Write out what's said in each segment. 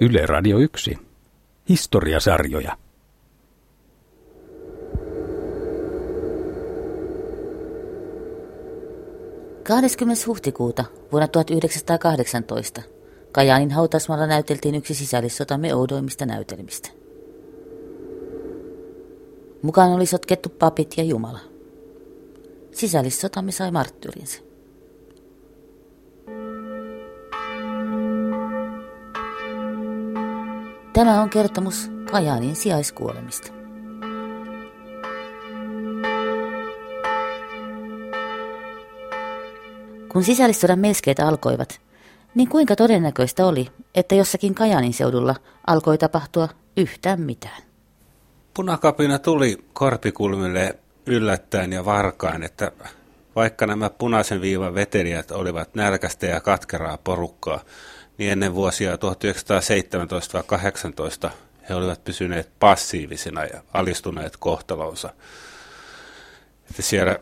Yle Radio 1. Historiasarjoja. Kahdeskymmenes huhtikuuta vuonna 1918 Kajaanin hautasmaalla näyteltiin yksi sisällissotamme oudoimmista näytelmistä. Mukaan oli sotkettu papit ja Jumala. Sisällissotamme sai marttyyrinsä. Tämä on kertomus Kajaanin sijaiskuolemista. Kun sisällissodan melskeet alkoivat, niin kuinka todennäköistä oli, että jossakin Kajaanin seudulla alkoi tapahtua yhtään mitään? Punakapina tuli korpikulmille yllättäen ja varkain, että vaikka nämä punaisen viivan vetelijät olivat nälkästä ja katkeraa porukkaa, niin ennen vuosia 1917-18 he olivat pysyneet passiivisina ja alistuneet kohtalonsa. Että siellä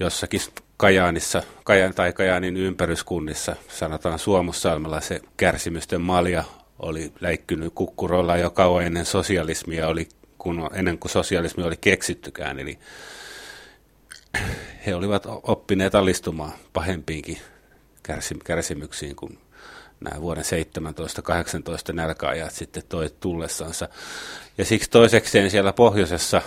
jossakin Kajaanissa Kajan tai Kajaanin ympäryskunnissa, sanotaan Suomussalmella, se kärsimysten malja oli läikkynyt kukkuroilla jo kauan ennen sosialismia, oli, kun, ennen kuin sosialismi oli keksittykään. Eli he olivat oppineet alistumaan pahempiinkin kärsimyksiin kuin nämä vuoden 17-18 nälkäajat sitten toi tullessansa. Ja siksi toisekseen siellä pohjoisessa,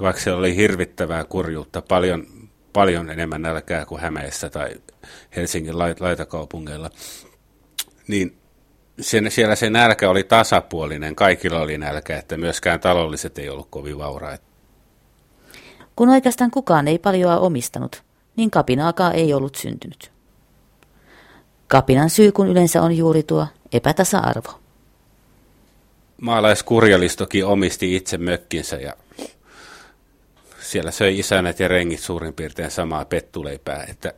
vaikka siellä oli hirvittävää kurjuutta, paljon, paljon enemmän nälkää kuin Hämeessä tai Helsingin laitakaupungeilla, niin sen, siellä se nälkä oli tasapuolinen, kaikilla oli nälkä, että myöskään taloudelliset ei ollut kovin vauraita. Kun oikeastaan kukaan ei paljoa omistanut, niin kapinaakaan ei ollut syntynyt. Kapinan syy kun yleensä on juuri tuo epätasa-arvo. Maalaiskurjalistokin omisti itse mökkinsä ja siellä söi isänet ja rengit suurin piirtein samaa pettuleipää. Että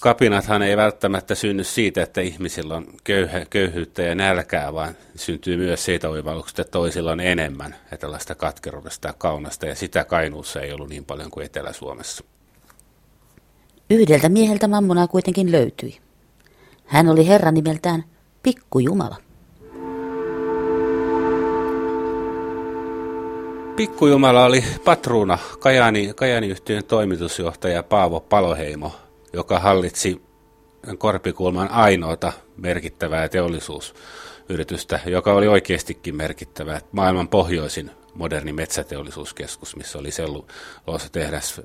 kapinathan ei välttämättä synny siitä, että ihmisillä on köyhä, köyhyyttä ja nälkää, vaan syntyy myös siitä oivalluksesta, että toisilla on enemmän ja tällaista katkeruudesta ja kaunasta, ja sitä Kainuussa ei ollut niin paljon kuin Etelä-Suomessa. Yhdeltä mieheltä mammonaa kuitenkin löytyi. Hän oli herra nimeltään Pikkujumala. Pikkujumala oli patruuna Kajani, Kajani-yhtiön toimitusjohtaja Paavo Paloheimo, joka hallitsi Korpikulman ainoata merkittävää teollisuusyritystä, joka oli oikeastikin merkittävä. Maailman pohjoisin moderni metsäteollisuuskeskus, missä oli tehdas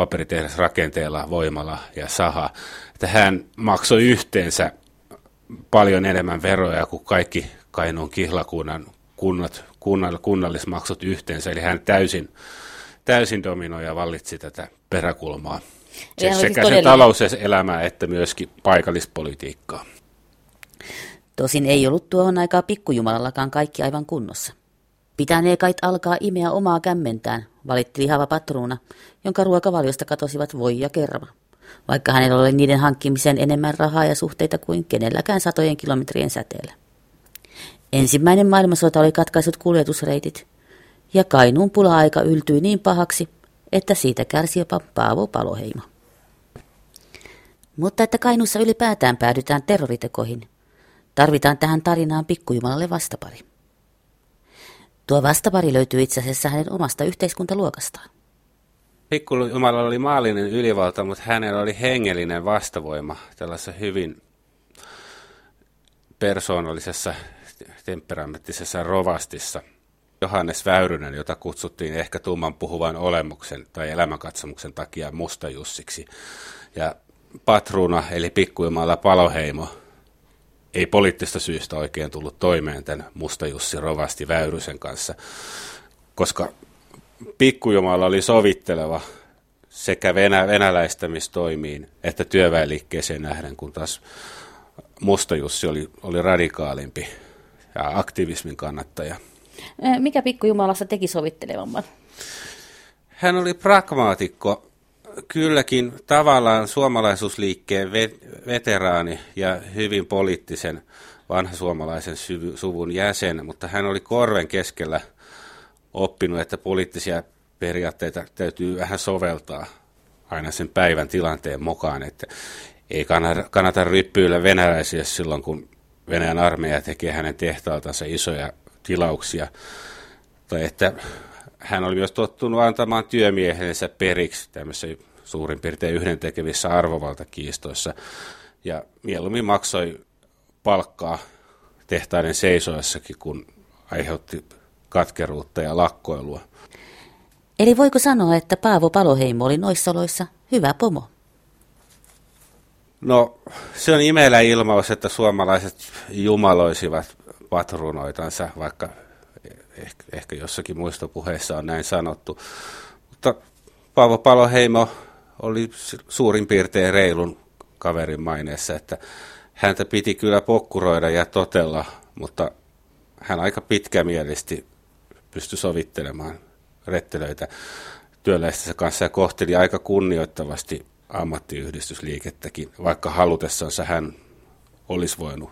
paperitehdas rakenteella, voimala ja saha, että hän maksoi yhteensä paljon enemmän veroja kuin kaikki Kainuun kihlakunnan kunnat, kunnall, kunnallismaksut yhteensä, eli hän täysin, täysin dominoi ja vallitsi tätä peräkulmaa. Se, sekä sen talouselämää että myöskin paikallispolitiikkaa. Tosin ei ollut tuohon aikaan pikkujumalallakaan kaikki aivan kunnossa. Pitänee kait alkaa imeä omaa kämmentään, valitti lihava patruuna, jonka ruokavaliosta katosivat voi ja kerma, vaikka hänellä oli niiden hankkimiseen enemmän rahaa ja suhteita kuin kenelläkään satojen kilometrien säteellä. Ensimmäinen maailmansota oli katkaisut kuljetusreitit, ja Kainuun pula-aika yltyi niin pahaksi, että siitä kärsi jopa Paavo Paloheimo. Mutta että Kainuussa ylipäätään päädytään terroritekoihin, tarvitaan tähän tarinaan pikkujumalalle vastapari. Tuo vastapari löytyy itse asiassa hänen omasta yhteiskuntaluokastaan. Pikkujumala oli maallinen ylivalta, mutta hänellä oli hengellinen vastavoima tällaisessa hyvin persoonallisessa temperamenttisessa rovastissa. Johannes Väyrynen, jota kutsuttiin ehkä tumman puhuvan olemuksen tai elämänkatsomuksen takia mustajussiksi. Ja patruuna eli pikkujumala Paloheimo ei poliittista syystä oikein tullut toimeen tämän Mustajussi Rovasti Väyrysen kanssa, koska pikkujumala oli sovitteleva sekä venä, venäläistämistoimiin että työväenliikkeeseen nähden, kun taas Mustajussi oli, oli radikaalimpi ja aktivismin kannattaja. Mikä pikkujumalassa teki sovittelevamman? Hän oli pragmaatikko, kylläkin tavallaan suomalaisuusliikkeen veteraani ja hyvin poliittisen vanha suomalaisen suvun jäsen, mutta hän oli korven keskellä oppinut, että poliittisia periaatteita täytyy vähän soveltaa aina sen päivän tilanteen mukaan, että ei kannata, ryppyillä venäläisiä silloin, kun Venäjän armeija tekee hänen tehtaaltansa isoja tilauksia. Tai että hän oli myös tottunut antamaan työmiehensä periksi tämmöisissä suurin piirtein yhdentekevissä arvovaltakiistoissa. Ja mieluummin maksoi palkkaa tehtaiden seisoessakin, kun aiheutti katkeruutta ja lakkoilua. Eli voiko sanoa, että Paavo Paloheimo oli noissa oloissa hyvä pomo? No, se on imeellä ilmaus, että suomalaiset jumaloisivat patruunoitansa, vaikka ehkä, ehkä jossakin muistopuheissa on näin sanottu. Mutta Paavo Paloheimo oli suurin piirtein reilun kaverin maineessa, että häntä piti kyllä pokkuroida ja totella, mutta hän aika pitkämielisesti pystyi sovittelemaan rettelöitä työläistensä kanssa ja kohteli aika kunnioittavasti ammattiyhdistysliikettäkin, vaikka halutessansa hän olisi voinut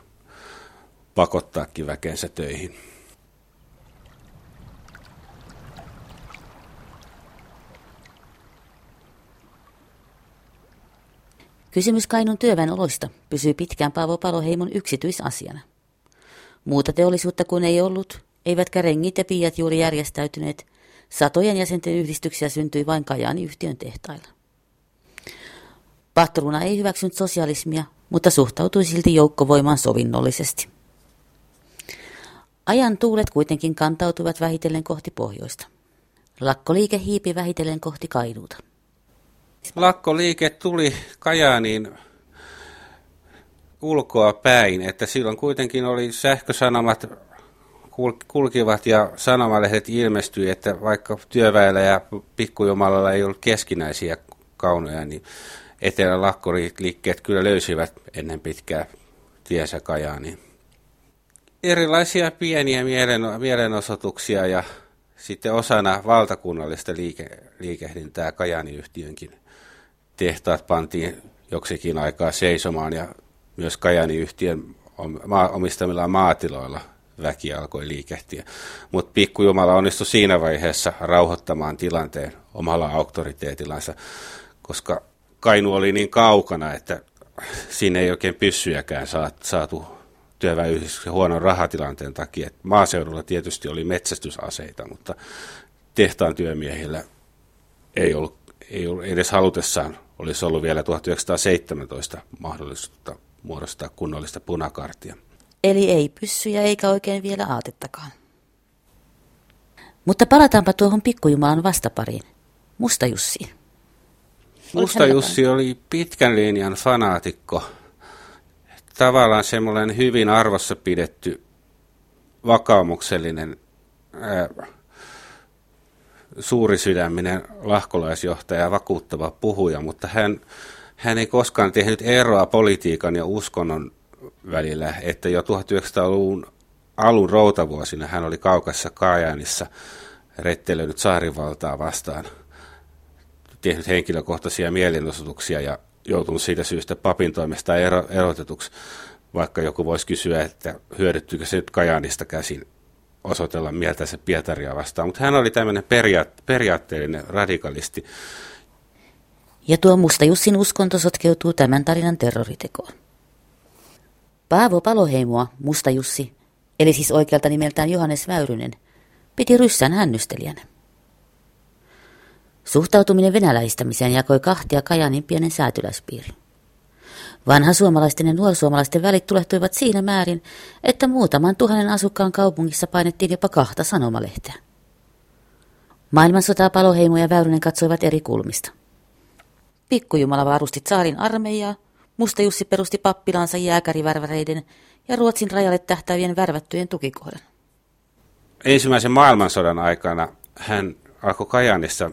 pakottaakin väkensä töihin. Kysymys Kainun työväenoloista pysyy pitkään Paavo Paloheimon yksityisasiana. Muuta teollisuutta kun ei ollut, eivätkä rengit ja piiat juuri järjestäytyneet, satojen jäsenten yhdistyksiä syntyi vain Kajaani yhtiön tehtailla. Patruna ei hyväksynyt sosialismia, mutta suhtautui silti joukkovoimaan sovinnollisesti. Ajan tuulet kuitenkin kantautuivat vähitellen kohti pohjoista. Lakkoliike hiipi vähitellen kohti Kainuuta. Lakkoliike tuli Kajaaniin ulkoa päin, että silloin kuitenkin oli sähkösanomat kulkivat ja sanomalehdet ilmestyi, että vaikka työväellä ja pikkujumalalla ei ollut keskinäisiä kaunoja, niin etelän lakkoliikkeet kyllä löysivät ennen pitkää tiesä Kajaaniin. Erilaisia pieniä mielen, mielenosoituksia ja sitten osana valtakunnallista liike, liikehdintää Kajani-yhtiönkin tehtaat pantiin joksikin aikaa seisomaan ja myös Kajani-yhtiön omistamilla maatiloilla väki alkoi liikehtiä. Mutta pikkujumala onnistui siinä vaiheessa rauhoittamaan tilanteen omalla auktoriteetillansa, koska Kainu oli niin kaukana, että siinä ei oikein pyssyjäkään saatu työväenyhdistyksen huonon rahatilanteen takia. Maaseudulla tietysti oli metsästysaseita, mutta tehtaan työmiehillä ei ollut, ei ollut edes halutessaan olisi ollut vielä 1917 mahdollisuutta muodostaa kunnollista punakartia. Eli ei pyssyjä eikä oikein vielä aatettakaan. Mutta palataanpa tuohon pikkujumalan vastapariin, Musta Jussi. Musta Jussi oli pitkän linjan fanaatikko. Tavallaan semmoinen hyvin arvossa pidetty vakaumuksellinen ää, suurisydäminen lahkolaisjohtaja ja vakuuttava puhuja, mutta hän, hän ei koskaan tehnyt eroa politiikan ja uskonnon välillä, että jo 1900-luvun alun routavuosina hän oli kaukassa Kajaanissa rettelöinyt saarivaltaa vastaan, tehnyt henkilökohtaisia mielenosoituksia ja joutunut siitä syystä papin toimesta ero, erotetuksi, vaikka joku voisi kysyä, että hyödyttyykö se nyt Kajaanista käsin osoitella mieltänsä Pietaria vastaan, mutta hän oli tämmöinen periaat- periaatteellinen radikalisti. Ja tuo musta Jussin uskonto sotkeutuu tämän tarinan terroritekoon. Paavo Paloheimoa, Musta Jussi, eli siis oikealta nimeltään Johannes Väyrynen, piti ryssän hännystelijänä. Suhtautuminen venäläistämiseen jakoi kahtia Kajanin pienen säätyläispiirin. Vanha suomalaisten ja nuorsuomalaisten välit tulehtuivat siinä määrin, että muutaman tuhannen asukkaan kaupungissa painettiin jopa kahta sanomalehteä. Maailmansotaa Paloheimo ja Väyrynen katsoivat eri kulmista. Pikkujumala varusti saarin armeijaa, Musta Jussi perusti pappilaansa jääkärivärväreiden ja Ruotsin rajalle tähtävien värvättyjen tukikohdan. Ensimmäisen maailmansodan aikana hän alkoi Kajanissa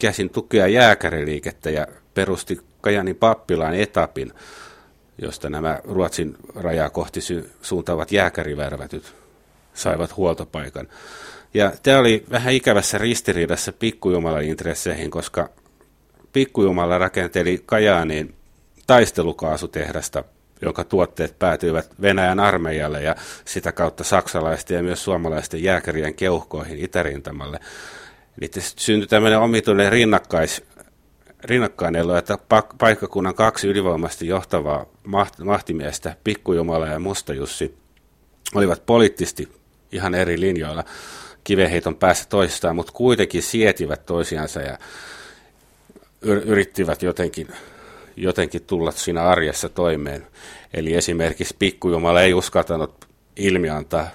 käsin tukea jääkäriliikettä ja perusti Kajanin pappilaan etapin, josta nämä Ruotsin rajaa kohti suuntaavat jääkärivärvätyt saivat huoltopaikan. Ja tämä oli vähän ikävässä ristiriidassa pikkujumalan intresseihin, koska pikkujumala rakenteli Kajaaniin taistelukaasutehdasta, jonka tuotteet päätyivät Venäjän armeijalle ja sitä kautta saksalaisten ja myös suomalaisten jääkärien keuhkoihin itärintamalle. Niin syntyi tämmöinen omituinen rinnakkais, rinnakkainelo, että paikkakunnan kaksi ylivoimaisesti johtavaa mahtimiestä, Pikkujumala ja Musta Jussi, olivat poliittisesti ihan eri linjoilla kiveheiton päässä toistaan, mutta kuitenkin sietivät toisiansa ja yrittivät jotenkin, jotenkin tulla siinä arjessa toimeen. Eli esimerkiksi Pikkujumala ei uskaltanut ilmiantaa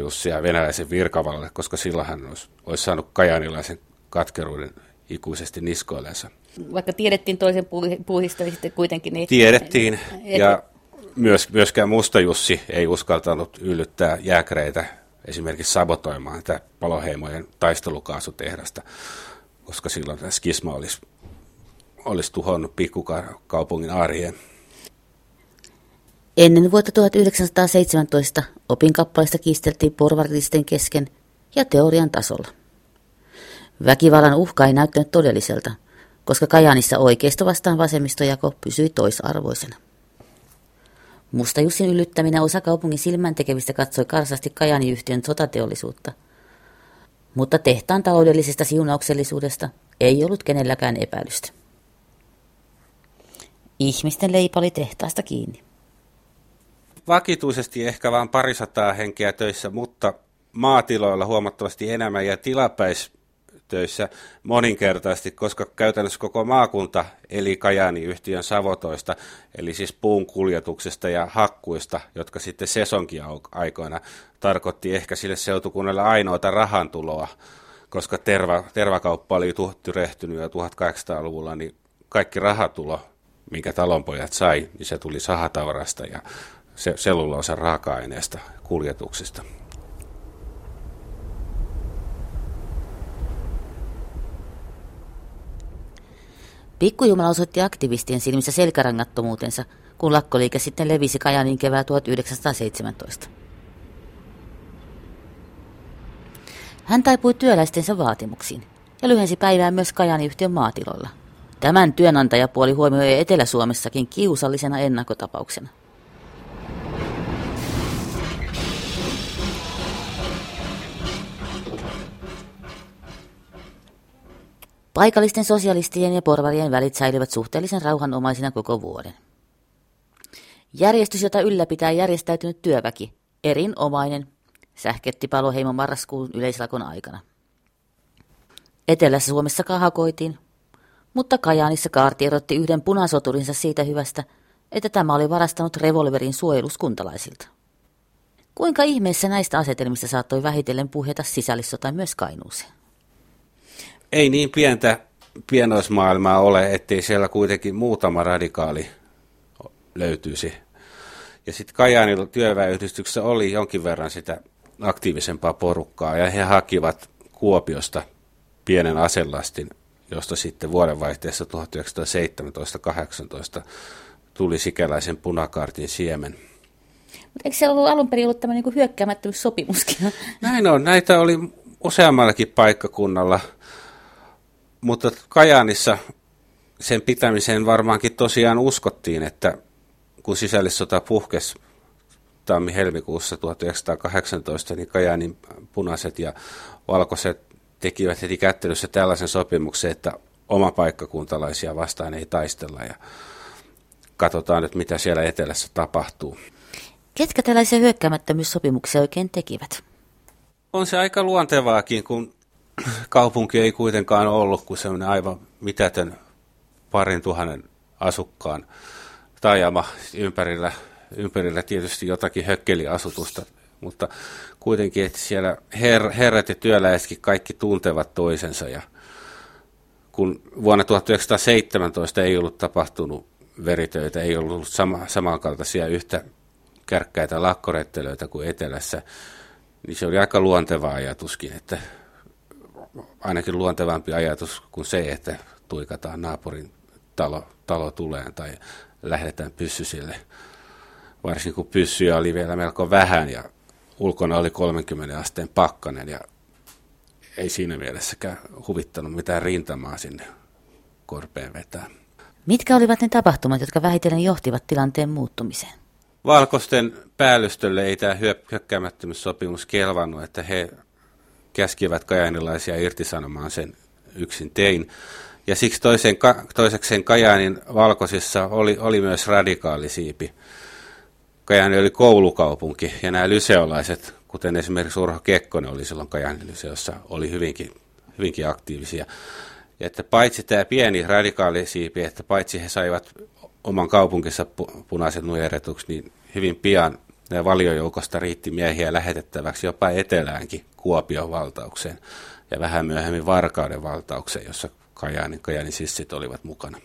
Jussia venäläisen virkavalle, koska silloin hän olisi, olisi saanut kajanilaisen katkeruuden ikuisesti niskoillensa. Vaikka tiedettiin toisen puuhista, niin sitten kuitenkin... Niin, tiedettiin, et, ja myös, myöskään Jussi ei uskaltanut yllyttää jääkäreitä esimerkiksi sabotoimaan tätä paloheimojen taistelukaasutehdasta, koska silloin tämä skisma olisi, olisi tuhonnut pikkukaupungin arjen. Ennen vuotta 1917 opinkappaleista kiisteltiin porvarillisten kesken ja teorian tasolla. Väkivallan uhka ei näyttänyt todelliselta, koska Kajanissa oikeisto vastaan vasemmistojako pysyi toisarvoisena. Musta Jussin yllyttäminen osa kaupungin silmän tekevistä katsoi karsasti Kajani-yhtiön sotateollisuutta. Mutta tehtaan taloudellisesta siunauksellisuudesta ei ollut kenelläkään epäilystä. Ihmisten leipä oli tehtaasta kiinni. Vakituisesti ehkä vain parisataa henkeä töissä, mutta maatiloilla huomattavasti enemmän ja tilapäis töissä moninkertaisesti, koska käytännössä koko maakunta eli Kajani-yhtiön savotoista, eli siis puun kuljetuksesta ja hakkuista, jotka sitten sesonkin-aikoina tarkoitti ehkä sille seutukunnalle ainoata rahantuloa, koska terva, tervakauppa oli tyrehtynyt jo 1800-luvulla, niin kaikki rahatulo, minkä talonpojat sai, niin se tuli sahatavarasta ja se, selluloosan raaka-aineesta kuljetuksista. Pikkujumala osoitti aktivistien silmissä selkärangattomuutensa, kun lakkoliike sitten levisi Kajanin kevää 1917. Hän taipui työläistensä vaatimuksiin ja lyhensi päivää myös Kajani yhtiön maatiloilla. Tämän työnantajapuoli huomioi Etelä-Suomessakin kiusallisena ennakkotapauksena. Paikallisten sosialistien ja porvarien välit säilyvät suhteellisen rauhanomaisina koko vuoden. Järjestys, jota ylläpitää järjestäytynyt työväki, erinomainen, sähketti paloheimo marraskuun yleislakon aikana. Etelässä Suomessa kahakoitiin, mutta Kajaanissa Kaarti erotti yhden punasoturinsa siitä hyvästä, että tämä oli varastanut revolverin suojeluskuntalaisilta. Kuinka ihmeessä näistä asetelmista saattoi vähitellen puhjeta sisällissota myös Kainuuseen? Ei niin pientä pienoismaailmaa ole, ettei siellä kuitenkin muutama radikaali löytyisi. Ja sitten Kajaanilla työväenyhdistyksessä oli jonkin verran sitä aktiivisempaa porukkaa, ja he hakivat Kuopiosta pienen aselastin, josta sitten vuodenvaihteessa 1917-18 tuli sikäläisen punakaartin siemen. Mutta eikö se ollut alun perin ollut tämmöinen niin hyökkäämättömyyssopimuskin? Näin on. Näitä oli useammallakin paikkakunnalla – mutta Kajaanissa sen pitämiseen varmaankin tosiaan uskottiin, että kun sisällissota puhkesi tammi-helmikuussa 1918, niin Kajaanin punaiset ja valkoiset tekivät heti kättelyssä tällaisen sopimuksen, että oma paikkakuntalaisia vastaan ei taistella ja katsotaan nyt, mitä siellä etelässä tapahtuu. Ketkä tällaisia hyökkäämättömyyssopimuksia oikein tekivät? On se aika luontevaakin, kun kaupunki ei kuitenkaan ollut kuin semmoinen aivan mitätön parin tuhannen asukkaan tajama ympärillä, ympärillä tietysti jotakin hökkeliasutusta, mutta kuitenkin, että siellä her, herrat ja työläisetkin kaikki tuntevat toisensa. Ja kun vuonna 1917 ei ollut tapahtunut veritöitä, ei ollut sama, samankaltaisia yhtä kärkkäitä lakkorettelöitä kuin etelässä, niin se oli aika luonteva ajatuskin, että ainakin luontevampi ajatus kuin se, että tuikataan naapurin talo, talo tuleen tai lähdetään pyssysille. Varsinkin kun pyssyjä oli vielä melko vähän ja ulkona oli 30 asteen pakkanen ja ei siinä mielessäkään huvittanut mitään rintamaa sinne korpeen vetää. Mitkä olivat ne tapahtumat, jotka vähitellen johtivat tilanteen muuttumiseen? Valkoisten päällystölle ei tämä hyökkäämättömyyssopimus kelvannut, että he käskivät kajanilaisia irtisanomaan sen yksin tein. Ja siksi toisen, toisekseen Kajaanin valkoisissa oli, oli myös radikaalisiipi. Kajaani oli koulukaupunki ja nämä lyseolaiset, kuten esimerkiksi Urho Kekkonen oli silloin Kajaanin lyseossa, oli hyvinkin, hyvinkin aktiivisia. Ja että paitsi tämä pieni radikaalisiipi, että paitsi he saivat oman kaupunkinsa punaiset nujeretuksi, niin hyvin pian valiojoukosta riitti miehiä lähetettäväksi jopa eteläänkin Kuopion valtaukseen ja vähän myöhemmin Varkauden valtaukseen, jossa Kajaanin, Kajaanin sissit olivat mukana.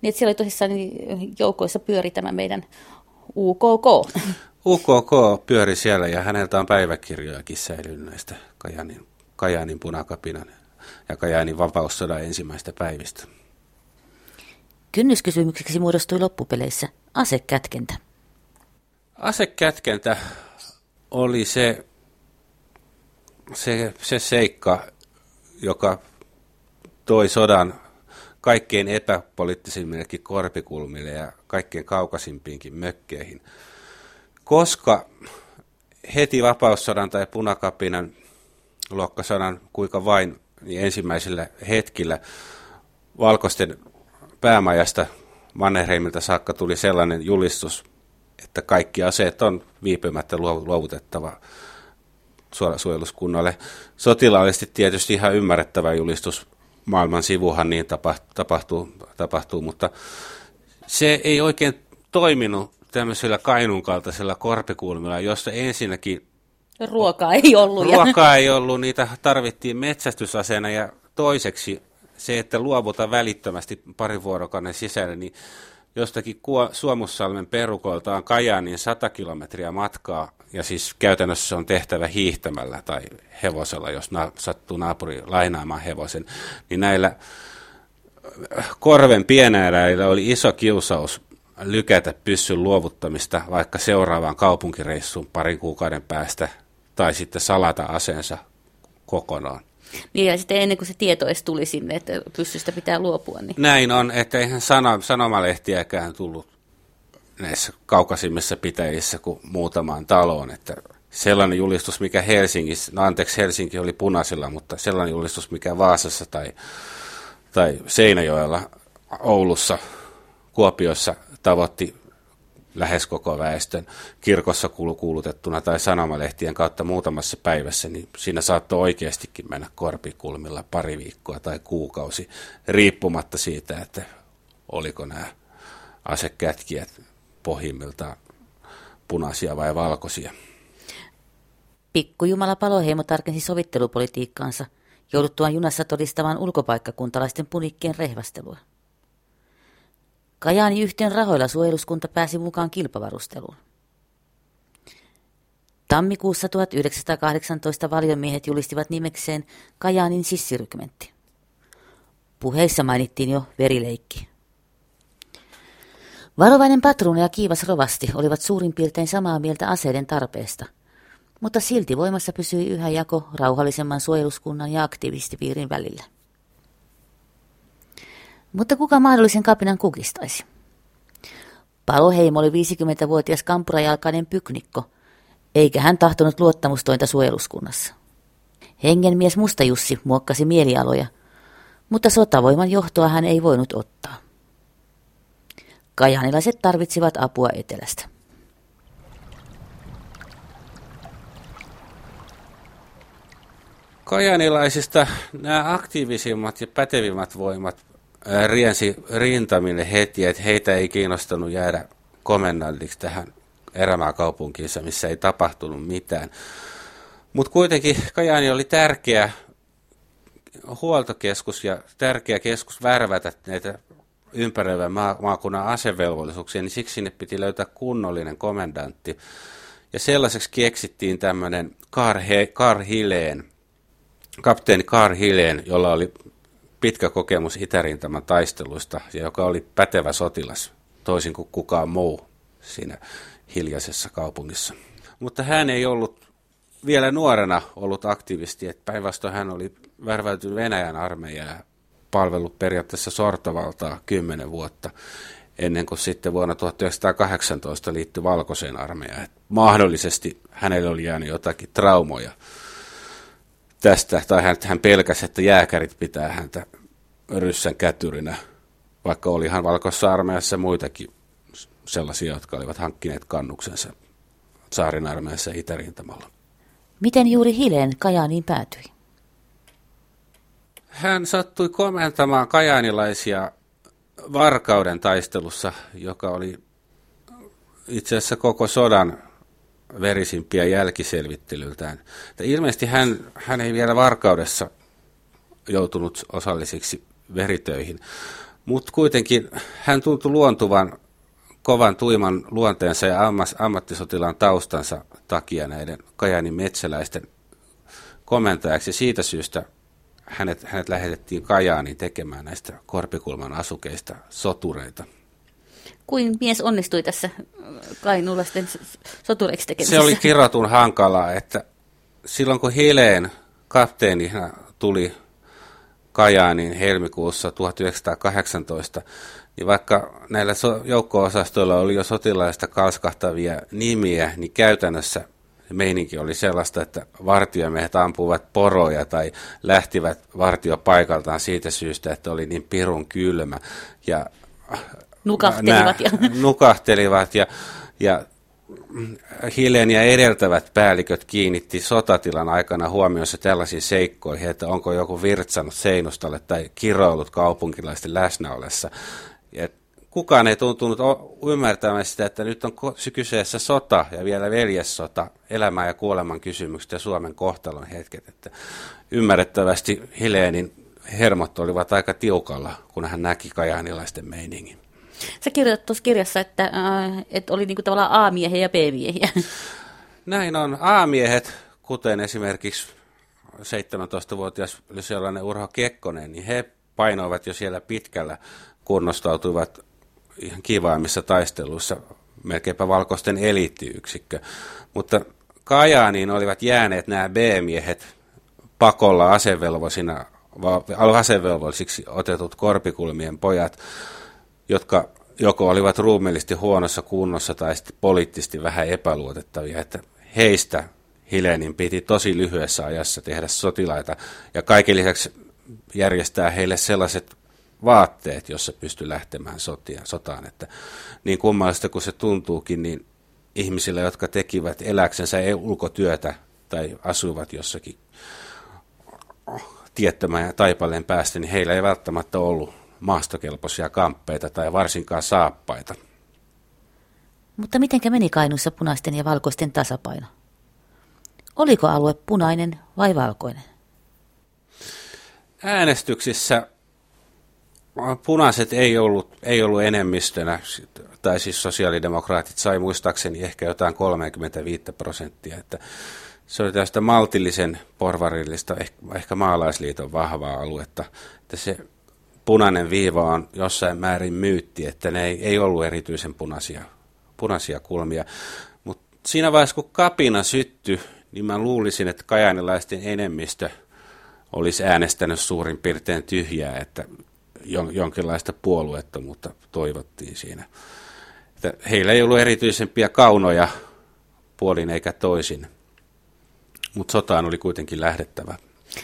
Niin, että siellä oli tosissaan niin joukoissa pyöri tämä meidän UKK. UKK pyöri siellä ja häneltä on päiväkirjojakin säilynyt näistä Kajaanin, Kajaanin punakapinan ja Kajaanin vapaussodan ensimmäistä päivistä. Kynnyskysymykseksi muodostui loppupeleissä asekätkentä. Asekätkentä oli se, se, se seikka, joka toi sodan kaikkein epäpoliittisimmillekin korpikulmille ja kaikkein kaukaisimpiinkin mökkeihin. Koska heti vapaussodan tai punakapinan luokkasodan, kuinka vain niin ensimmäisillä hetkillä valkoisten päämajasta Mannerheimilta saakka tuli sellainen julistus, että kaikki aseet on viipymättä luovutettava suojeluskunnalle. Sotilaallisesti tietysti ihan ymmärrettävä julistus, maailman sivuhan niin tapahtuu, tapahtuu, mutta se ei oikein toiminut tämmöisellä kainun kaltaisella korpikulmilla, jossa ensinnäkin Ruokaa ei ollut. Ruokaa ei ollut, niitä tarvittiin metsästysaseena ja toiseksi se, että luovuta välittömästi parin vuorokauden sisällä, niin jostakin Suomussalmen perukolta on Kajaanin 100 kilometriä matkaa, ja siis käytännössä se on tehtävä hiihtämällä tai hevosella, jos na- sattuu naapuri lainaamaan hevosen, niin näillä korven pienääräillä oli iso kiusaus lykätä pyssyn luovuttamista vaikka seuraavaan kaupunkireissuun parin kuukauden päästä, tai sitten salata aseensa kokonaan. Niin ja sitten ennen kuin se tieto edes tuli sinne, että pyssystä pitää luopua. Niin. Näin on, että eihän sana, sanomalehtiäkään tullut näissä kaukaisimmissa pitäjissä kuin muutamaan taloon, että sellainen julistus, mikä Helsingissä, no anteeksi Helsinki oli punaisella, mutta sellainen julistus, mikä Vaasassa tai, tai Seinäjoella, Oulussa, Kuopiossa tavoitti lähes koko väestön kirkossa kuulutettuna tai sanomalehtien kautta muutamassa päivässä, niin siinä saattoi oikeastikin mennä korpikulmilla pari viikkoa tai kuukausi, riippumatta siitä, että oliko nämä asekätkijät pohjimmiltaan punaisia vai valkoisia. Pikkujumala Paloheimo tarkensi sovittelupolitiikkaansa jouduttuaan junassa todistamaan ulkopaikkakuntalaisten punikkien rehvastelua. Kajaani yhteen rahoilla suojeluskunta pääsi mukaan kilpavarusteluun. Tammikuussa 1918 valiomiehet julistivat nimekseen Kajaanin sissirykmentti. Puheissa mainittiin jo verileikki. Varovainen patruuna ja kiivas rovasti olivat suurin piirtein samaa mieltä aseiden tarpeesta, mutta silti voimassa pysyi yhä jako rauhallisemman suojeluskunnan ja aktivistipiirin välillä. Mutta kuka mahdollisen kapinan kukistaisi? Paloheimo oli 50-vuotias kampurajalkainen pyknikko, eikä hän tahtonut luottamustointa suojeluskunnassa. Hengenmies Mustajussi muokkasi mielialoja, mutta sotavoiman johtoa hän ei voinut ottaa. Kajanilaiset tarvitsivat apua etelästä. Kajanilaisista nämä aktiivisimmat ja pätevimmät voimat riensi rintamille heti, että heitä ei kiinnostanut jäädä komennalliksi tähän erämaakaupunkiinsa, missä ei tapahtunut mitään. Mutta kuitenkin Kajani oli tärkeä huoltokeskus ja tärkeä keskus värvätä näitä ympäröivän maakunnan asevelvollisuuksia, niin siksi sinne piti löytää kunnollinen komendantti. Ja sellaiseksi keksittiin tämmöinen Kar Hileen, kapteeni Kar Hileen, jolla oli pitkä kokemus itärintaman taisteluista ja joka oli pätevä sotilas, toisin kuin kukaan muu siinä hiljaisessa kaupungissa. Mutta hän ei ollut vielä nuorena ollut aktivisti, että päinvastoin hän oli värväytynyt Venäjän armeijaan ja palvellut periaatteessa sortovaltaa kymmenen vuotta ennen kuin sitten vuonna 1918 liittyi valkoiseen armeijaan. Mahdollisesti hänelle oli jäänyt jotakin traumoja tästä, tai hän, hän pelkäsi, että jääkärit pitää häntä ryssän kätyrinä, vaikka olihan valkoisessa armeijassa muitakin sellaisia, jotka olivat hankkineet kannuksensa saarin armeijassa itärintamalla. Miten juuri Hileen Kajaaniin päätyi? Hän sattui komentamaan kajaanilaisia Varkauden taistelussa, joka oli itse asiassa koko sodan verisimpiä jälkiselvittelyltään. Että ilmeisesti hän, hän ei vielä Varkaudessa joutunut osallisiksi veritöihin, mutta kuitenkin hän tuntui luontuvan kovan tuiman luonteensa ja ammattisotilaan taustansa takia näiden Kajanin metsäläisten komentajaksi. Siitä syystä hänet, hänet lähetettiin Kajaaniin tekemään näistä Korpikulman asukeista sotureita. Kuin mies onnistui tässä kainulaisten sotureiksi tekemisessä? Se oli kirotun hankalaa, että silloin kun Hileen kapteeni tuli Kajaaniin helmikuussa 1918, niin vaikka näillä so- joukko-osastoilla oli jo sotilaista kalskahtavia nimiä, niin käytännössä meininki oli sellaista, että vartiomiehet ampuvat poroja tai lähtivät vartiopaikaltaan siitä syystä, että oli niin pirun kylmä. Ja nukahtelivat. Ja, nukahtelivat ja, ja ja edeltävät päälliköt kiinnitti sotatilan aikana huomioissa tällaisiin seikkoihin, että onko joku virtsannut seinustalle tai kiroillut kaupunkilaisten läsnäolessa. Ja kukaan ei tuntunut ymmärtämään sitä, että nyt on kyseessä sota ja vielä veljessota, elämän ja kuoleman kysymykset ja Suomen kohtalon hetket. Että ymmärrettävästi Hileenin hermot olivat aika tiukalla, kun hän näki kajaanilaisten meiningin. Sä kirjoitat tuossa kirjassa, että, äh, että oli niinku tavallaan A-miehiä ja B-miehiä. Näin on. A-miehet, kuten esimerkiksi 17-vuotias sellainen Urho Kekkonen, niin he painoivat jo siellä pitkällä, kunnostautuivat ihan kivaimmissa taisteluissa, melkeinpä valkoisten eliittiyksikkö. Mutta Kajaaniin olivat jääneet nämä B-miehet pakolla asevelvoisina, asevelvollisiksi otetut korpikulmien pojat, jotka joko olivat ruumiillisesti huonossa kunnossa tai sitten poliittisesti vähän epäluotettavia, että heistä Hilenin piti tosi lyhyessä ajassa tehdä sotilaita ja kaiken lisäksi järjestää heille sellaiset vaatteet, jossa pystyi lähtemään sotia, sotaan. Että niin kummallista kuin se tuntuukin, niin ihmisillä, jotka tekivät eläksensä ulkotyötä tai asuivat jossakin tiettömän ja taipaleen päästä, niin heillä ei välttämättä ollut maastokelpoisia kamppeita tai varsinkaan saappaita. Mutta mitenkä meni Kainuussa punaisten ja valkoisten tasapaino? Oliko alue punainen vai valkoinen? Äänestyksissä punaiset ei ollut, ei ollut enemmistönä, tai siis sosiaalidemokraatit sai muistaakseni ehkä jotain 35 prosenttia, että se oli tästä maltillisen porvarillista, ehkä, ehkä maalaisliiton vahvaa aluetta, että se punainen viiva on jossain määrin myytti, että ne ei, ei ollut erityisen punaisia, punaisia kulmia. Mutta siinä vaiheessa, kun kapina syttyi, niin mä luulisin, että kajaanilaisten enemmistö olisi äänestänyt suurin piirtein tyhjää, että jonkinlaista puolueettomuutta toivottiin siinä. Että heillä ei ollut erityisempiä kaunoja puolin eikä toisin, mutta sotaan oli kuitenkin lähdettävä.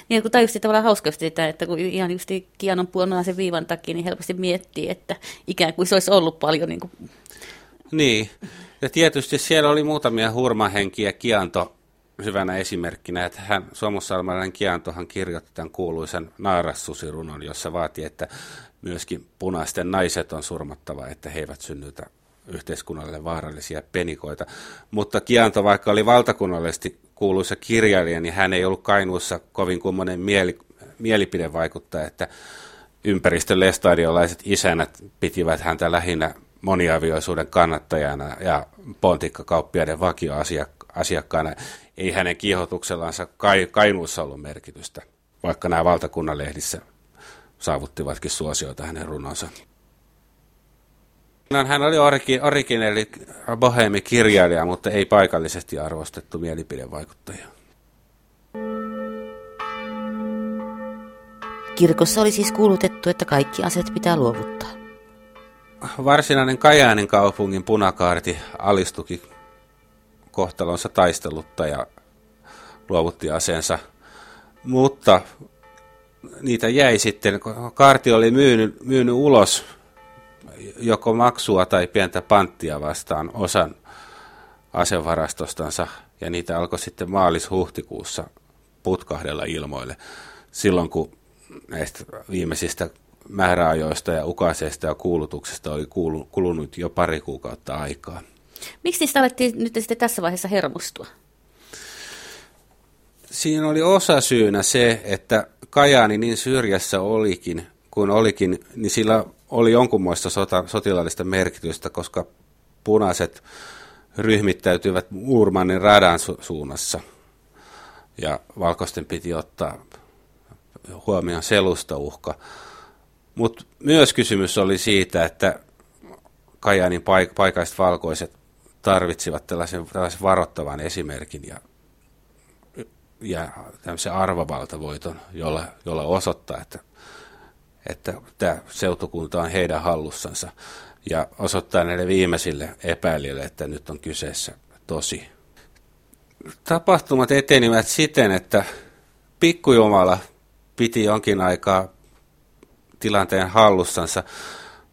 Niin, kun tajusti tavallaan hauskasti sitä, että kun ihan just Kianon sen viivan takia, niin helposti miettii, että ikään kuin se olisi ollut paljon niin kuin... Niin, ja tietysti siellä oli muutamia hurmahenkiä Kianto hyvänä esimerkkinä, että hän, suomussalmalainen Kiantohan kirjoitti tämän kuuluisen naarassusirunon, jossa vaati, että myöskin punaisten naiset on surmattava, että he eivät synnytä yhteiskunnalle vaarallisia penikoita. Mutta Kianto, vaikka oli valtakunnallisesti kuuluisa kirjailija, niin hän ei ollut Kainuussa kovin kummonen mieli, mielipidevaikuttaja, että ympäristön lestadiolaiset isänät pitivät häntä lähinnä moniavioisuuden kannattajana ja pontikkakauppiaiden vakioasiakkaana. Ei hänen kiihotuksellansa Kainuussa ollut merkitystä, vaikka nämä valtakunnan lehdissä saavuttivatkin suosioita hänen runonsa. Hän oli originelli bohemi-kirjailija, mutta ei paikallisesti arvostettu mielipidevaikuttaja. Kirkossa oli siis kuulutettu, että kaikki aset pitää luovuttaa. Varsinainen Kajaanin kaupungin punakaarti alistuki kohtalonsa taistelutta ja luovutti aseensa, mutta niitä jäi sitten, Kaarti oli myynyt, myynyt ulos joko maksua tai pientä panttia vastaan osan asevarastostansa, ja niitä alkoi sitten maalis-huhtikuussa putkahdella ilmoille, silloin kun näistä viimeisistä määräajoista ja ukaseista ja kuulutuksesta oli kulunut jo pari kuukautta aikaa. Miksi niistä alettiin nyt sitten tässä vaiheessa hermostua? Siinä oli osa syynä se, että Kajaani niin syrjässä olikin, kun olikin, niin sillä oli jonkunmoista sota, sotilaallista merkitystä, koska punaiset ryhmittäytyivät Urmanin radan su- suunnassa. Ja valkoisten piti ottaa huomioon selustauhka. Mutta myös kysymys oli siitä, että Kajaanin paik- paikaiset valkoiset tarvitsivat tällaisen, tällaisen varoittavan esimerkin ja, ja tämmöisen arvovaltavoiton, jolla, jolla osoittaa, että, että tämä seutukunta on heidän hallussansa ja osoittaa näille viimeisille epäilijöille, että nyt on kyseessä tosi. Tapahtumat etenivät siten, että pikkujumala piti jonkin aikaa tilanteen hallussansa,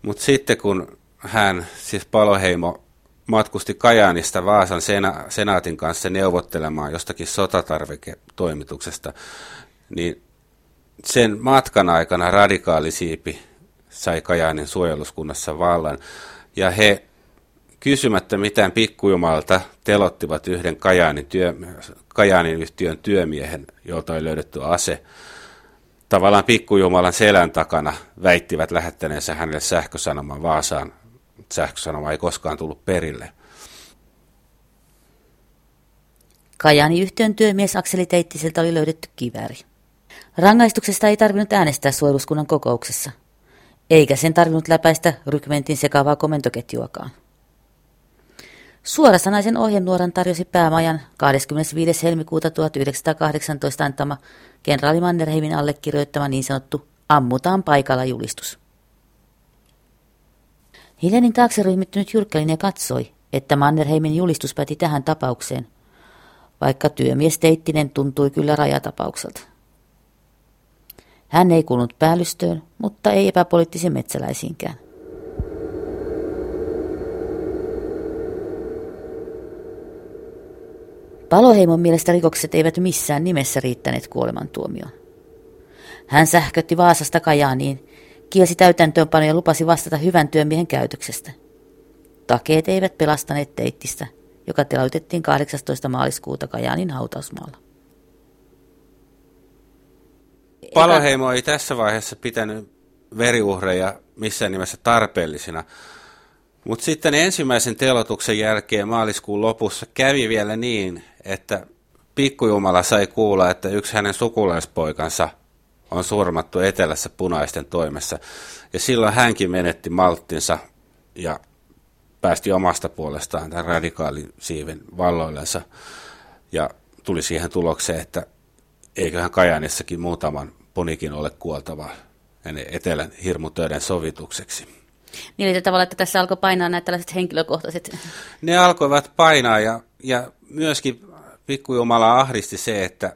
mutta sitten kun hän, siis Paloheimo, matkusti Kajaanista Vaasan sena, senaatin kanssa neuvottelemaan jostakin sotatarviketoimituksesta, niin sen matkan aikana radikaalisiipi sai Kajaanin suojeluskunnassa vallan, ja he kysymättä mitään pikkujumalta telottivat yhden Kajaanin, työ, Kajaanin yhtiön työmiehen, jolta oli löydetty ase. Tavallaan pikkujumalan selän takana väittivät lähettäneensä hänelle sähkösanoman Vaasaan sähkösanoma ei koskaan tullut perille. Kajani yhtiön työmies Akseli Teittiseltä oli löydetty kivääri. Rangaistuksesta ei tarvinnut äänestää suojeluskunnan kokouksessa, eikä sen tarvinnut läpäistä rykmentin sekavaa komentoketjuakaan. Suorasanaisen ohjenuoran tarjosi päämajan 25. helmikuuta 1918 antama kenraali Mannerheimin allekirjoittama niin sanottu ammutaan paikalla julistus. Hilenin taakse ryhmittynyt Jyrkkälinen katsoi, että Mannerheimin julistus päti tähän tapaukseen, vaikka työmies Teittinen tuntui kyllä rajatapaukselta. Hän ei kuulunut päällystöön, mutta ei epäpoliittisen metsäläisiinkään. Paloheimon mielestä rikokset eivät missään nimessä riittäneet kuolemantuomioon. Hän sähkötti Vaasasta Kajaaniin kielsi täytäntöönpano ja lupasi vastata hyvän työmiehen käytöksestä. Takeet eivät pelastaneet teittistä, joka teloitettiin 18. maaliskuuta Kajaanin hautausmaalla. Paloheimo ei tässä vaiheessa pitänyt veriuhreja missään nimessä tarpeellisina, mutta sitten ensimmäisen telotuksen jälkeen maaliskuun lopussa kävi vielä niin, että pikkujumala sai kuulla, että yksi hänen sukulaispoikansa on surmattu etelässä punaisten toimessa. Ja silloin hänkin menetti malttinsa ja päästi omasta puolestaan tämän radikaalisiiven valloillensa ja tuli siihen tulokseen, että eiköhän Kajanissakin muutaman ponikin ole kuoltava etelän hirmutöiden sovitukseksi. Niin tavalla, että tässä alkoi painaa nämä tällaiset henkilökohtaiset... Ne alkoivat painaa ja, ja myöskin pikkujumala ahdisti se, että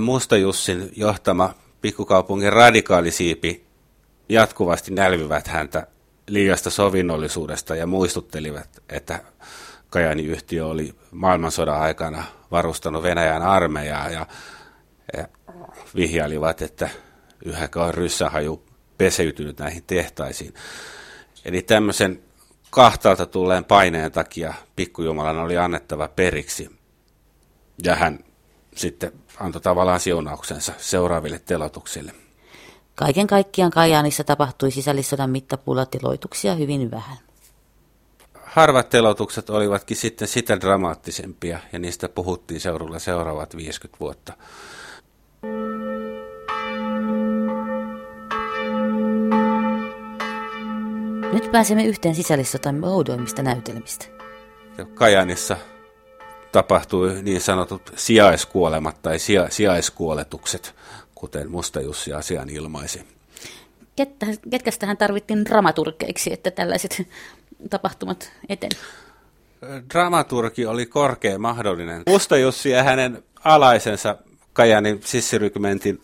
Musta Jussin johtama pikkukaupungin radikaalisiipi jatkuvasti nälvivät häntä liiasta sovinnollisuudesta ja muistuttelivat, että Kajani yhtiö oli maailmansodan aikana varustanut Venäjän armeijaa ja, ja vihjailivat, että yhäkään ryssähaju peseytynyt näihin tehtaisiin. Eli tämmöisen kahtaalta tulleen paineen takia pikkujumalan oli annettava periksi. Ja hän sitten antoi tavallaan siunauksensa seuraaville telotuksille. Kaiken kaikkiaan Kajaanissa tapahtui sisällissodan mittapuulla teloituksia hyvin vähän. Harvat telotukset olivatkin sitten sitä dramaattisempia ja niistä puhuttiin seurulla seuraavat 50 vuotta. Nyt pääsemme yhteen sisällissotamme oudoimmista näytelmistä. Kajanissa tapahtui niin sanotut sijaiskuolemat tai sija, sijaiskuoletukset, kuten Musta Jussi asian ilmaisi. Kettä, ketkä tähän tarvittiin dramaturgeiksi, että tällaiset tapahtumat eten? Dramaturgi oli korkea mahdollinen. Musta Jussi ja hänen alaisensa Kajanin sissirykmentin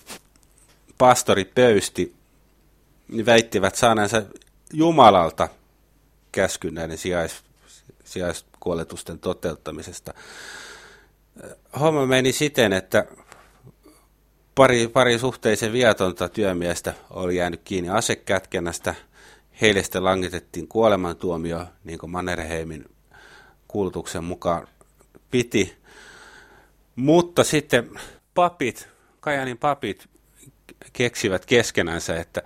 pastori Pöysti väittivät saaneensa Jumalalta käskyn näiden sijais, sijaiskuoletusten toteuttamisesta. Homma meni siten, että pari, pari suhteisen viatonta työmiestä oli jäänyt kiinni asekätkennästä. Heille sitten langitettiin kuolemantuomio, niin kuin Mannerheimin kuulutuksen mukaan piti. Mutta sitten papit, Kajanin papit keksivät keskenänsä, että,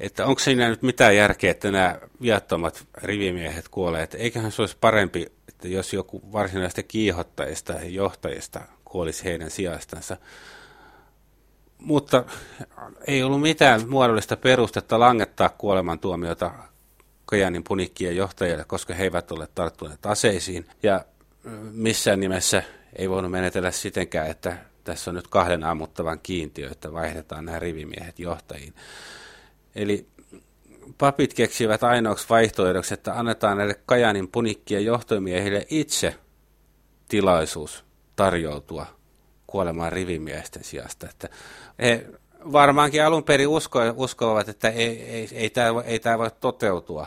että onko siinä nyt mitään järkeä, että nämä viattomat rivimiehet kuolee. Että eiköhän se olisi parempi, että jos joku varsinaista kiihottajista ja johtajista kuolisi heidän sijastansa. Mutta ei ollut mitään muodollista perustetta langettaa kuolemantuomiota Kajanin punikkien johtajille, koska he eivät ole tarttuneet aseisiin. Ja missään nimessä ei voinut menetellä sitenkään, että tässä on nyt kahden ammuttavan kiintiö, että vaihdetaan nämä rivimiehet johtajiin. Eli papit keksivät ainoaksi vaihtoehdoksi, että annetaan näille Kajanin punikkien johtomiehille itse tilaisuus tarjoutua kuolemaan rivimiesten sijasta. Että he varmaankin alun perin usko, uskovat, että ei, ei, ei, tämä, ei tämä voi toteutua,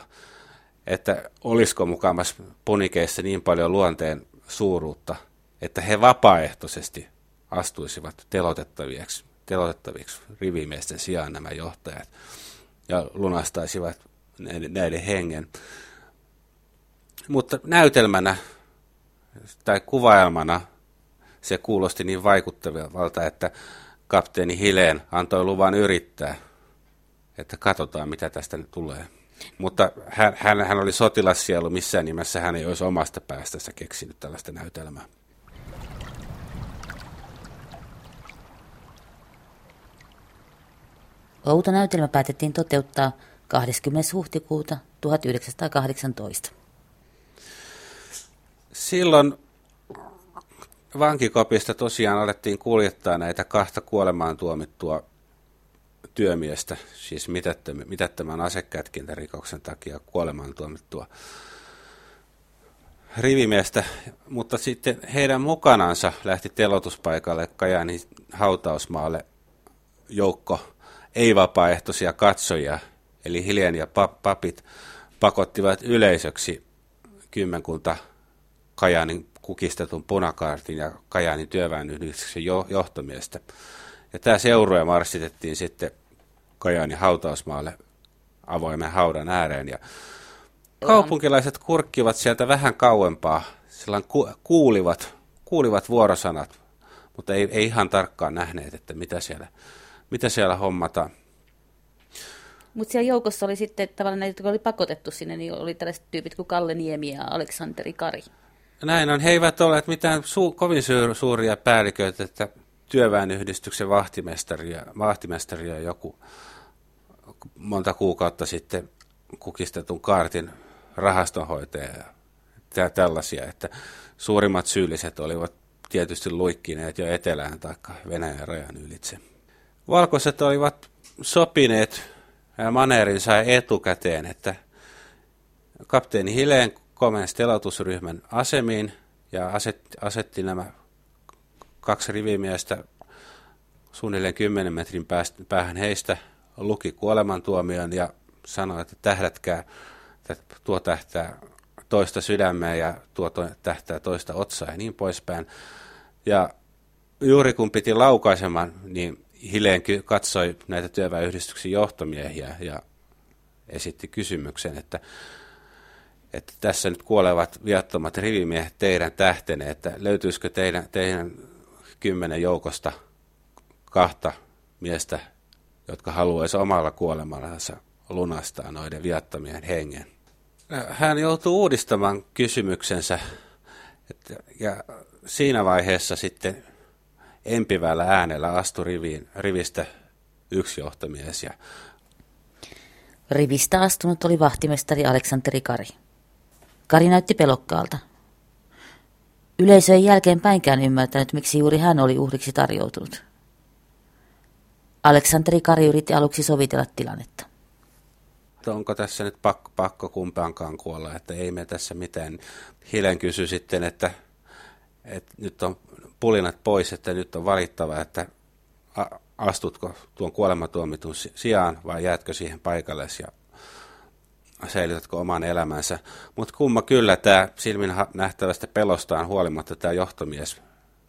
että olisiko mukamas punikeissa niin paljon luonteen suuruutta, että he vapaaehtoisesti astuisivat telotettaviksi, telotettaviksi rivimiesten sijaan nämä johtajat ja lunastaisivat näiden hengen. Mutta näytelmänä tai kuvailmana se kuulosti niin vaikuttavalta, että kapteeni Hileen antoi luvan yrittää, että katsotaan mitä tästä nyt tulee. Mutta hän, hän, hän oli sotilassielu, missään nimessä hän ei olisi omasta päästänsä keksinyt tällaista näytelmää. Outo näytelmä päätettiin toteuttaa 20. huhtikuuta 1918. Silloin vankikopista tosiaan alettiin kuljettaa näitä kahta kuolemaan tuomittua työmiestä, siis mitättömän asekätkintärikoksen takia kuolemaan tuomittua rivimiestä, mutta sitten heidän mukanansa lähti telotuspaikalle Kajanin hautausmaalle joukko ei-vapaaehtoisia katsojia, eli Hiljen ja papit pakottivat yleisöksi kymmenkunta Kajanin kukistetun punakaartin ja Kajaanin työväenyhdistyksen johtomiestä. Ja tämä seurue marssitettiin sitten Kajaanin hautausmaalle avoimen haudan ääreen. Ja kaupunkilaiset kurkkivat sieltä vähän kauempaa, sillä ku, kuulivat, kuulivat vuorosanat, mutta ei, ei ihan tarkkaan nähneet, että mitä siellä, mitä siellä hommataan. Mutta siellä joukossa oli sitten tavallaan näitä, jotka oli pakotettu sinne, niin oli tällaiset tyypit kuin Kalle Niemi ja Aleksanteri Kari. Näin on. He eivät ole mitään su- kovin suuria päälliköitä, että työväenyhdistyksen vahtimestaria, vahtimestaria joku monta kuukautta sitten kukistetun kaartin rahastonhoitaja ja tällaisia, että suurimmat syylliset olivat tietysti luikkineet jo etelään tai Venäjän rajan ylitse. Valkoiset olivat sopineet maneerinsa etukäteen, että kapteeni Hileen komensi telotusryhmän asemiin ja asetti, asetti nämä kaksi rivimiestä suunnilleen 10 metrin päähän heistä, luki kuolemantuomion ja sanoi, että tähdätkää, että tuo tähtää toista sydämeä ja tuo tähtää toista otsaa ja niin poispäin. Ja juuri kun piti laukaisemaan, niin Hileen katsoi näitä työväenyhdistyksen johtomiehiä ja esitti kysymyksen, että että tässä nyt kuolevat viattomat rivimiehet teidän tähtene, että löytyisikö teidän, teidän kymmenen joukosta kahta miestä, jotka haluaisi omalla kuolemallansa lunastaa noiden viattomien hengen. Hän joutuu uudistamaan kysymyksensä että, ja siinä vaiheessa sitten empivällä äänellä astui riviin, rivistä yksi johtomies. Ja Rivistä astunut oli vahtimestari Aleksanteri Kari. Kari näytti pelokkaalta. Yleisö ei jälkeenpäinkään ymmärtänyt, miksi juuri hän oli uhriksi tarjoutunut. Aleksanteri Kari yritti aluksi sovitella tilannetta. Onko tässä nyt pakko, pakko kumpaankaan kuolla, että ei me tässä mitään. Hilen kysyi sitten, että, että nyt on pulinat pois, että nyt on valittava, että astutko tuon kuolematuomitun sijaan vai jäätkö siihen paikalle ja säilytätkö oman elämänsä. Mutta kumma kyllä tämä silmin nähtävästä pelostaan huolimatta tämä johtomies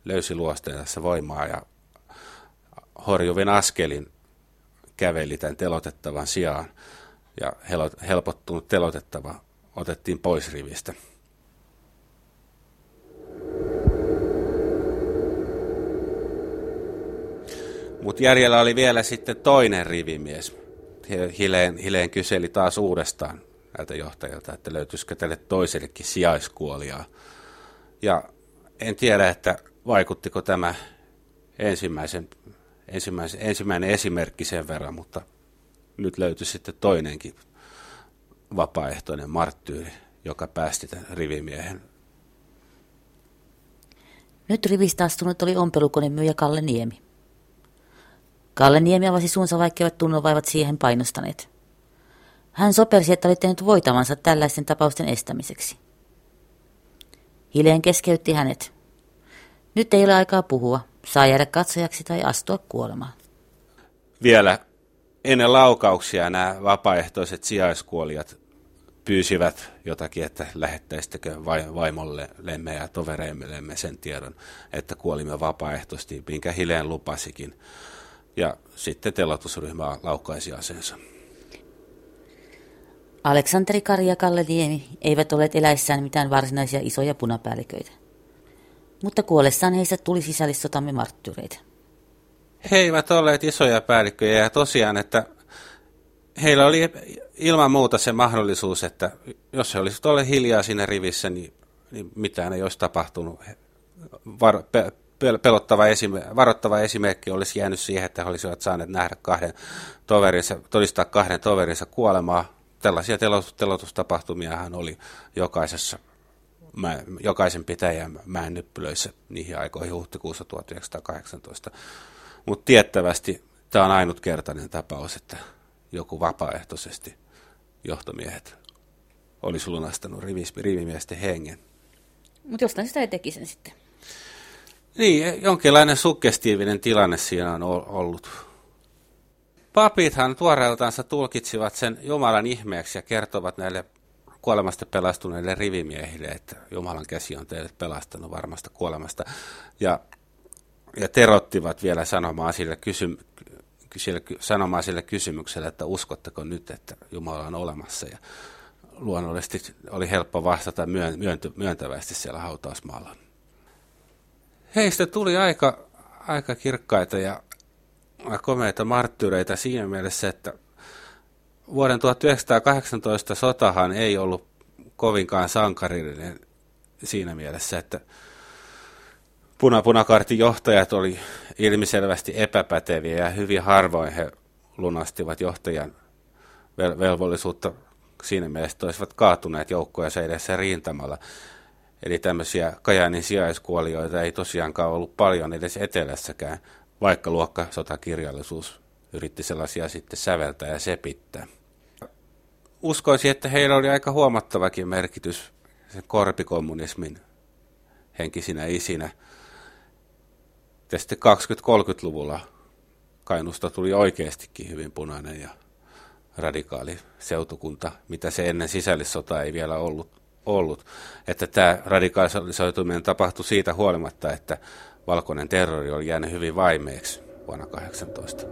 löysi luosteen tässä voimaa ja horjuvin askelin käveli tämän telotettavan sijaan ja helpottunut telotettava otettiin pois rivistä. Mutta järjellä oli vielä sitten toinen rivimies. Hileen, Hileen kyseli taas uudestaan näiltä johtajilta, että löytyisikö tälle toisellekin sijaiskuolia. Ja en tiedä, että vaikuttiko tämä ensimmäisen, ensimmäisen, ensimmäinen esimerkki sen verran, mutta nyt löytyi sitten toinenkin vapaaehtoinen marttyyri, joka päästi tämän rivimiehen. Nyt rivistä astunut oli ompelukonemyyjä Kalle Niemi. Kalle Niemi avasi suunsa, vaikkeivat tunnonvaivat siihen painostaneet. Hän sopersi, että oli tehnyt voitavansa tällaisten tapausten estämiseksi. Hileen keskeytti hänet. Nyt ei ole aikaa puhua. Saa jäädä katsojaksi tai astua kuolemaan. Vielä ennen laukauksia nämä vapaaehtoiset sijaiskuolijat pyysivät jotakin, että lähettäisittekö vaimollemme ja tovereillemme sen tiedon, että kuolimme vapaaehtoisesti, minkä Hileen lupasikin. Ja sitten telotusryhmä laukaisi aseensa. Aleksanteri Kari ja Kalle Niemi eivät olleet eläissään mitään varsinaisia isoja punapäälliköitä. Mutta kuollessaan heistä tuli sisällissotamme marttyreitä. He eivät olleet isoja päällikköjä ja tosiaan, että heillä oli ilman muuta se mahdollisuus, että jos he olisivat olleet hiljaa siinä rivissä, niin, niin mitään ei olisi tapahtunut. Var, pe, pelottava esime, varoittava esimerkki olisi jäänyt siihen, että he olisivat saaneet nähdä kahden toverinsa, todistaa kahden toverinsa kuolemaa. Tällaisia telotustapahtumiahan oli jokaisessa mä, jokaisen pitäjän mäennyppylöissä niihin aikoihin huhtikuussa 1918. Mutta tiettävästi tämä on ainutkertainen tapaus, että joku vapaaehtoisesti johtomiehet olisi lunastanut rivimiesten hengen. Mutta jostain sitä ei teki sen sitten. Niin, jonkinlainen suggestiivinen tilanne siinä on ollut. Papithan tuoreeltaansa tulkitsivat sen Jumalan ihmeeksi ja kertovat näille kuolemasta pelastuneille rivimiehille, että Jumalan käsi on teidät pelastanut varmasta kuolemasta. Ja, ja terottivat vielä sanomaan sille, kysy, sille, sanomaan sille kysymykselle, että uskotteko nyt, että Jumala on olemassa. Ja luonnollisesti oli helppo vastata myönty, myöntävästi siellä hautausmaalla. Heistä tuli aika, aika kirkkaita ja komeita marttyyreitä siinä mielessä, että vuoden 1918 sotahan ei ollut kovinkaan sankarillinen siinä mielessä, että punapunakartin johtajat oli ilmiselvästi epäpäteviä ja hyvin harvoin he lunastivat johtajan vel- velvollisuutta siinä mielessä, olisivat kaatuneet joukkoja edessä rintamalla. Eli tämmöisiä Kajaanin sijaiskuolioita ei tosiaankaan ollut paljon edes etelässäkään, vaikka luokkasotakirjallisuus yritti sellaisia sitten säveltää ja sepittää. Uskoisin, että heillä oli aika huomattavakin merkitys sen korpikommunismin henkisinä isinä. Ja sitten 20-30-luvulla Kainusta tuli oikeastikin hyvin punainen ja radikaali seutukunta, mitä se ennen sisällissota ei vielä ollut. Ollut. Että tämä radikaalisoituminen tapahtui siitä huolimatta, että valkoinen terrori oli jäänyt hyvin vaimeeksi vuonna 18.